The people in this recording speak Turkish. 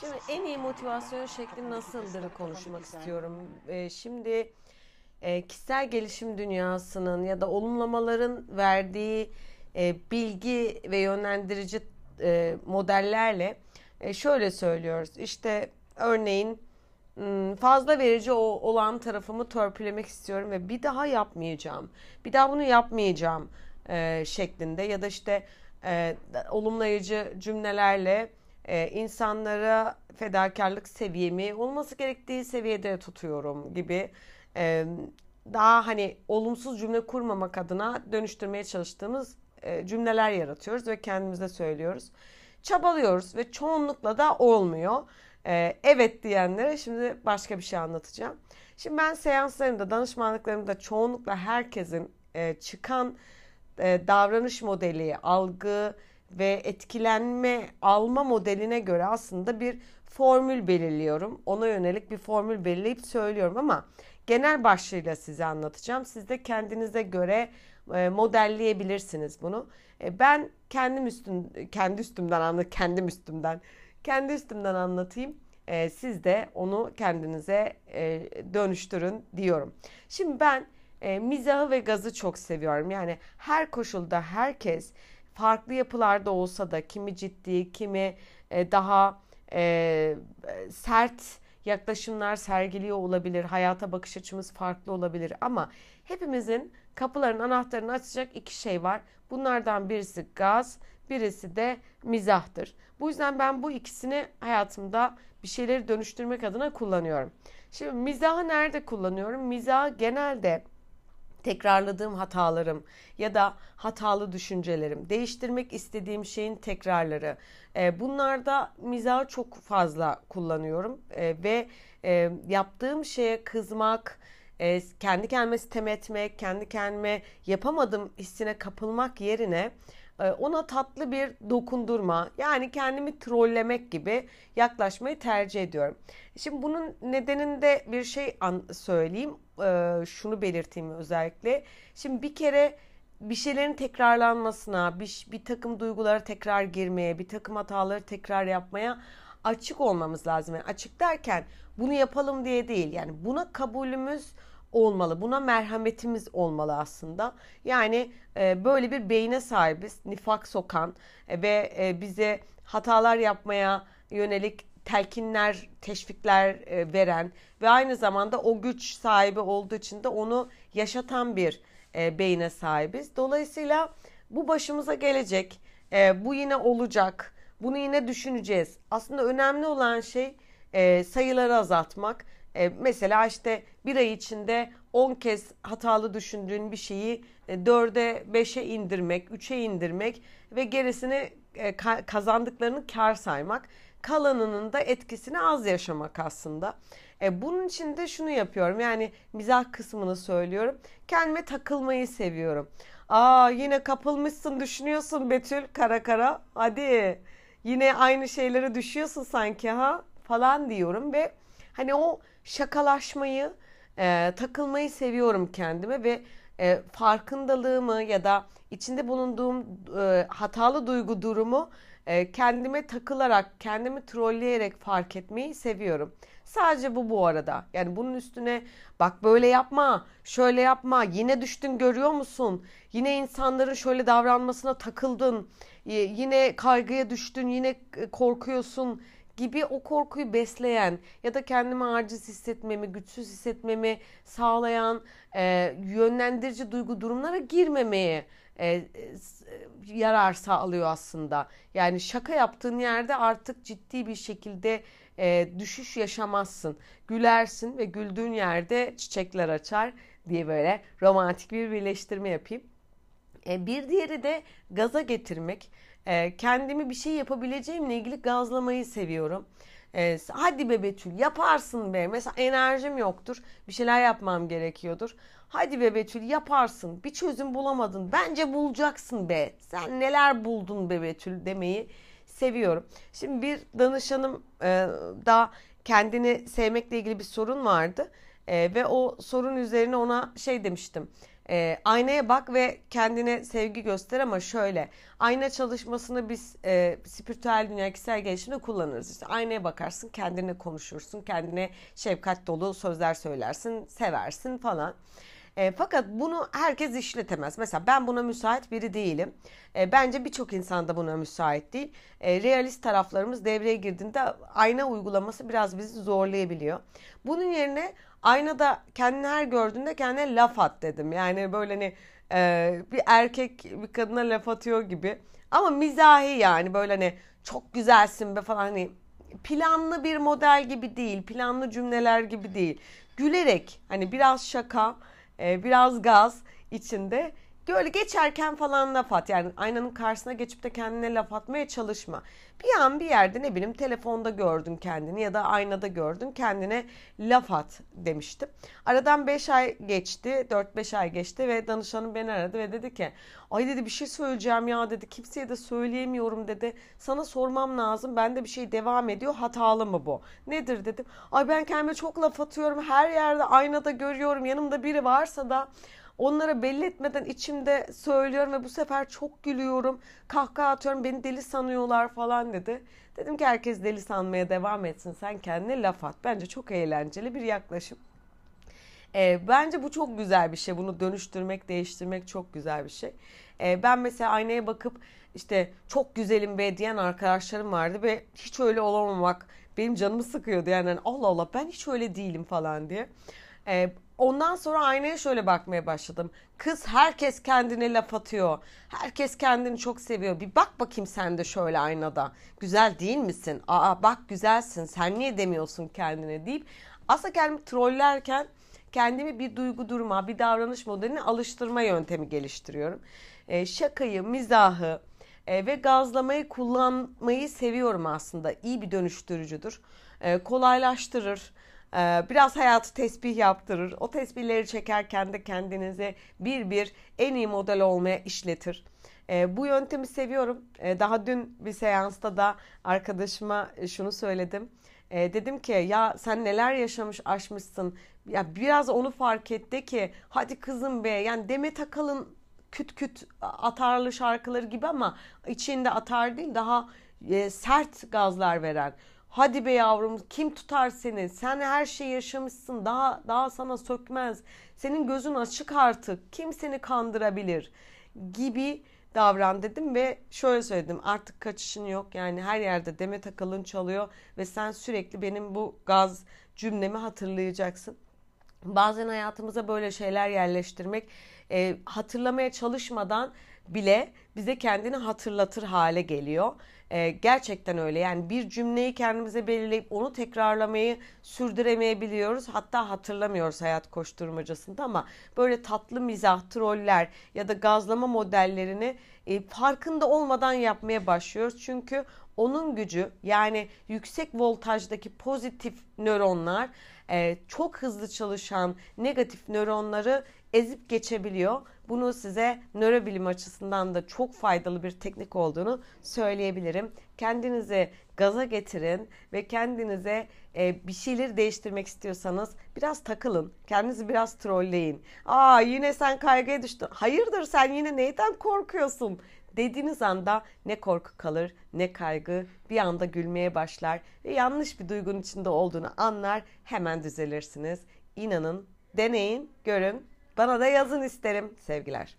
Şimdi en iyi motivasyon şekli nasıldır konuşmak istiyorum. Ee, şimdi e, kişisel gelişim dünyasının ya da olumlamaların verdiği e, bilgi ve yönlendirici e, modellerle e, şöyle söylüyoruz. İşte örneğin hmm, fazla verici olan tarafımı törpülemek istiyorum ve bir daha yapmayacağım. Bir daha bunu yapmayacağım e, şeklinde ya da işte e, olumlayıcı cümlelerle e, insanlara fedakarlık seviyemi olması gerektiği seviyede tutuyorum gibi e, daha hani olumsuz cümle kurmamak adına dönüştürmeye çalıştığımız e, cümleler yaratıyoruz ve kendimize söylüyoruz. Çabalıyoruz ve çoğunlukla da olmuyor. E, evet diyenlere şimdi başka bir şey anlatacağım. Şimdi ben seanslarımda, danışmanlıklarımda çoğunlukla herkesin e, çıkan e, davranış modeli, algı ve etkilenme alma modeline göre aslında bir formül belirliyorum. Ona yönelik bir formül belirleyip söylüyorum ama genel başlığıyla size anlatacağım. Siz de kendinize göre e, modelleyebilirsiniz bunu. E, ben kendim üstüm kendi üstümden anlat kendim üstümden kendi üstümden anlatayım. E, siz de onu kendinize dönüştürün diyorum. Şimdi ben mizahı ve gazı çok seviyorum. Yani her koşulda herkes farklı yapılarda olsa da kimi ciddi, kimi daha sert yaklaşımlar sergiliyor olabilir. Hayata bakış açımız farklı olabilir ama hepimizin kapıların anahtarını açacak iki şey var. Bunlardan birisi gaz, birisi de mizahtır. Bu yüzden ben bu ikisini hayatımda bir şeyleri dönüştürmek adına kullanıyorum. Şimdi mizahı nerede kullanıyorum? Mizahı genelde tekrarladığım hatalarım ya da hatalı düşüncelerim, değiştirmek istediğim şeyin tekrarları. E, bunlarda mizahı çok fazla kullanıyorum e, ve e, yaptığım şeye kızmak, kendi kendime sitem etmek, kendi kendime yapamadım hissine kapılmak yerine ona tatlı bir dokundurma yani kendimi trollemek gibi yaklaşmayı tercih ediyorum. Şimdi bunun nedeninde bir şey söyleyeyim. E, şunu belirteyim özellikle. Şimdi bir kere bir şeylerin tekrarlanmasına, bir, bir takım duygulara tekrar girmeye, bir takım hataları tekrar yapmaya açık olmamız lazım. Yani açık derken bunu yapalım diye değil. Yani buna kabulümüz olmalı. Buna merhametimiz olmalı aslında. Yani e, böyle bir beyne sahibiz. Nifak sokan e, ve e, bize hatalar yapmaya yönelik telkinler, teşvikler e, veren ve aynı zamanda o güç sahibi olduğu için de onu yaşatan bir e, beyne sahibiz. Dolayısıyla bu başımıza gelecek. E, bu yine olacak. Bunu yine düşüneceğiz. Aslında önemli olan şey e, sayıları azaltmak. E, mesela işte bir ay içinde 10 kez hatalı düşündüğün bir şeyi e, 4'e 5'e indirmek, 3'e indirmek ve gerisini e, kazandıklarını kar saymak. Kalanının da etkisini az yaşamak aslında. E, bunun için de şunu yapıyorum. Yani mizah kısmını söylüyorum. Kendime takılmayı seviyorum. Aa yine kapılmışsın düşünüyorsun Betül kara kara. Hadi yine aynı şeyleri düşüyorsun sanki ha falan diyorum ve hani o şakalaşmayı, e, takılmayı seviyorum kendime ve e, farkındalığımı ya da içinde bulunduğum e, hatalı duygu durumu e, kendime takılarak, kendimi trolleyerek fark etmeyi seviyorum. Sadece bu bu arada. Yani bunun üstüne bak böyle yapma, şöyle yapma, yine düştün görüyor musun? Yine insanların şöyle davranmasına takıldın, yine kaygıya düştün, yine e, korkuyorsun gibi o korkuyu besleyen ya da kendimi aciz hissetmemi, güçsüz hissetmemi sağlayan e, yönlendirici duygu durumlara girmemeye e, e, yarar sağlıyor aslında. Yani şaka yaptığın yerde artık ciddi bir şekilde e, düşüş yaşamazsın. Gülersin ve güldüğün yerde çiçekler açar diye böyle romantik bir birleştirme yapayım. E, bir diğeri de gaza getirmek. E, kendimi bir şey yapabileceğimle ilgili gazlamayı seviyorum. E, hadi be Betül yaparsın be. Mesela enerjim yoktur. Bir şeyler yapmam gerekiyordur. Hadi be Betül yaparsın. Bir çözüm bulamadın. Bence bulacaksın be. Sen neler buldun be Betül demeyi seviyorum. Şimdi bir danışanım e, da kendini sevmekle ilgili bir sorun vardı. E, ve o sorun üzerine ona şey demiştim. E, aynaya bak ve kendine sevgi göster ama şöyle ayna çalışmasını biz e, spiritüel dünya kişisel gelişimde kullanırız. İşte aynaya bakarsın kendine konuşursun kendine şefkat dolu sözler söylersin seversin falan. E, fakat bunu herkes işletemez. Mesela ben buna müsait biri değilim. E, bence birçok insan da buna müsait değil. E, realist taraflarımız devreye girdiğinde ayna uygulaması biraz bizi zorlayabiliyor. Bunun yerine aynada kendini her gördüğünde kendine laf at dedim. Yani böyle hani e, bir erkek bir kadına laf atıyor gibi. Ama mizahi yani böyle hani çok güzelsin be falan hani planlı bir model gibi değil, planlı cümleler gibi değil. Gülerek hani biraz şaka, biraz gaz içinde Böyle geçerken falan laf at. Yani aynanın karşısına geçip de kendine laf atmaya çalışma. Bir an bir yerde ne bileyim telefonda gördün kendini ya da aynada gördün kendine laf at demiştim. Aradan 5 ay geçti 4-5 ay geçti ve danışanım beni aradı ve dedi ki ay dedi bir şey söyleyeceğim ya dedi kimseye de söyleyemiyorum dedi. Sana sormam lazım bende bir şey devam ediyor hatalı mı bu? Nedir dedim. Ay ben kendime çok laf atıyorum her yerde aynada görüyorum yanımda biri varsa da Onlara belli etmeden içimde söylüyorum ve bu sefer çok gülüyorum. Kahkaha atıyorum beni deli sanıyorlar falan dedi. Dedim ki herkes deli sanmaya devam etsin. Sen kendine laf at. Bence çok eğlenceli bir yaklaşım. E, bence bu çok güzel bir şey. Bunu dönüştürmek, değiştirmek çok güzel bir şey. E, ben mesela aynaya bakıp işte çok güzelim be diyen arkadaşlarım vardı ve hiç öyle olamamak benim canımı sıkıyordu. Yani Allah Allah ben hiç öyle değilim falan diye. E, Ondan sonra aynaya şöyle bakmaya başladım. Kız herkes kendine laf atıyor. Herkes kendini çok seviyor. Bir bak bakayım sen de şöyle aynada. Güzel değil misin? Aa bak güzelsin. Sen niye demiyorsun kendine deyip aslında kendimi trollerken kendimi bir duygu durma, bir davranış modeline alıştırma yöntemi geliştiriyorum. E, şakayı, mizahı e, ve gazlamayı kullanmayı seviyorum aslında. İyi bir dönüştürücüdür. E, kolaylaştırır biraz hayatı tesbih yaptırır. O tesbihleri çekerken de kendinize bir bir en iyi model olmaya işletir. Ee, bu yöntemi seviyorum. Ee, daha dün bir seansta da arkadaşıma şunu söyledim. Dedim ki ya sen neler yaşamış aşmışsın. Ya biraz onu fark etti ki hadi kızım be yani Demet Akalın küt küt atarlı şarkıları gibi ama içinde atar değil daha e, sert gazlar veren Hadi be yavrum kim tutar seni? Sen her şeyi yaşamışsın. Daha daha sana sökmez. Senin gözün açık artık. Kim seni kandırabilir? Gibi davran dedim ve şöyle söyledim. Artık kaçışın yok. Yani her yerde Demet Akalın çalıyor ve sen sürekli benim bu gaz cümlemi hatırlayacaksın. Bazen hayatımıza böyle şeyler yerleştirmek e, hatırlamaya çalışmadan bile bize kendini hatırlatır hale geliyor. E, gerçekten öyle. Yani bir cümleyi kendimize belirleyip onu tekrarlamayı sürdüremeyebiliyoruz. Hatta hatırlamıyoruz hayat koşturmacasında ama böyle tatlı mizah, troller ya da gazlama modellerini e, farkında olmadan yapmaya başlıyoruz. Çünkü onun gücü yani yüksek voltajdaki pozitif nöronlar e, çok hızlı çalışan negatif nöronları ezip geçebiliyor. Bunu size nörobilim açısından da çok faydalı bir teknik olduğunu söyleyebilirim. Kendinizi gaza getirin ve kendinize e, bir şeyleri değiştirmek istiyorsanız biraz takılın. Kendinizi biraz trolleyin. Aa yine sen kaygıya düştün. Hayırdır sen yine neyden korkuyorsun? dediğiniz anda ne korku kalır ne kaygı bir anda gülmeye başlar ve yanlış bir duygunun içinde olduğunu anlar hemen düzelirsiniz. İnanın, deneyin, görün bana da yazın isterim. Sevgiler.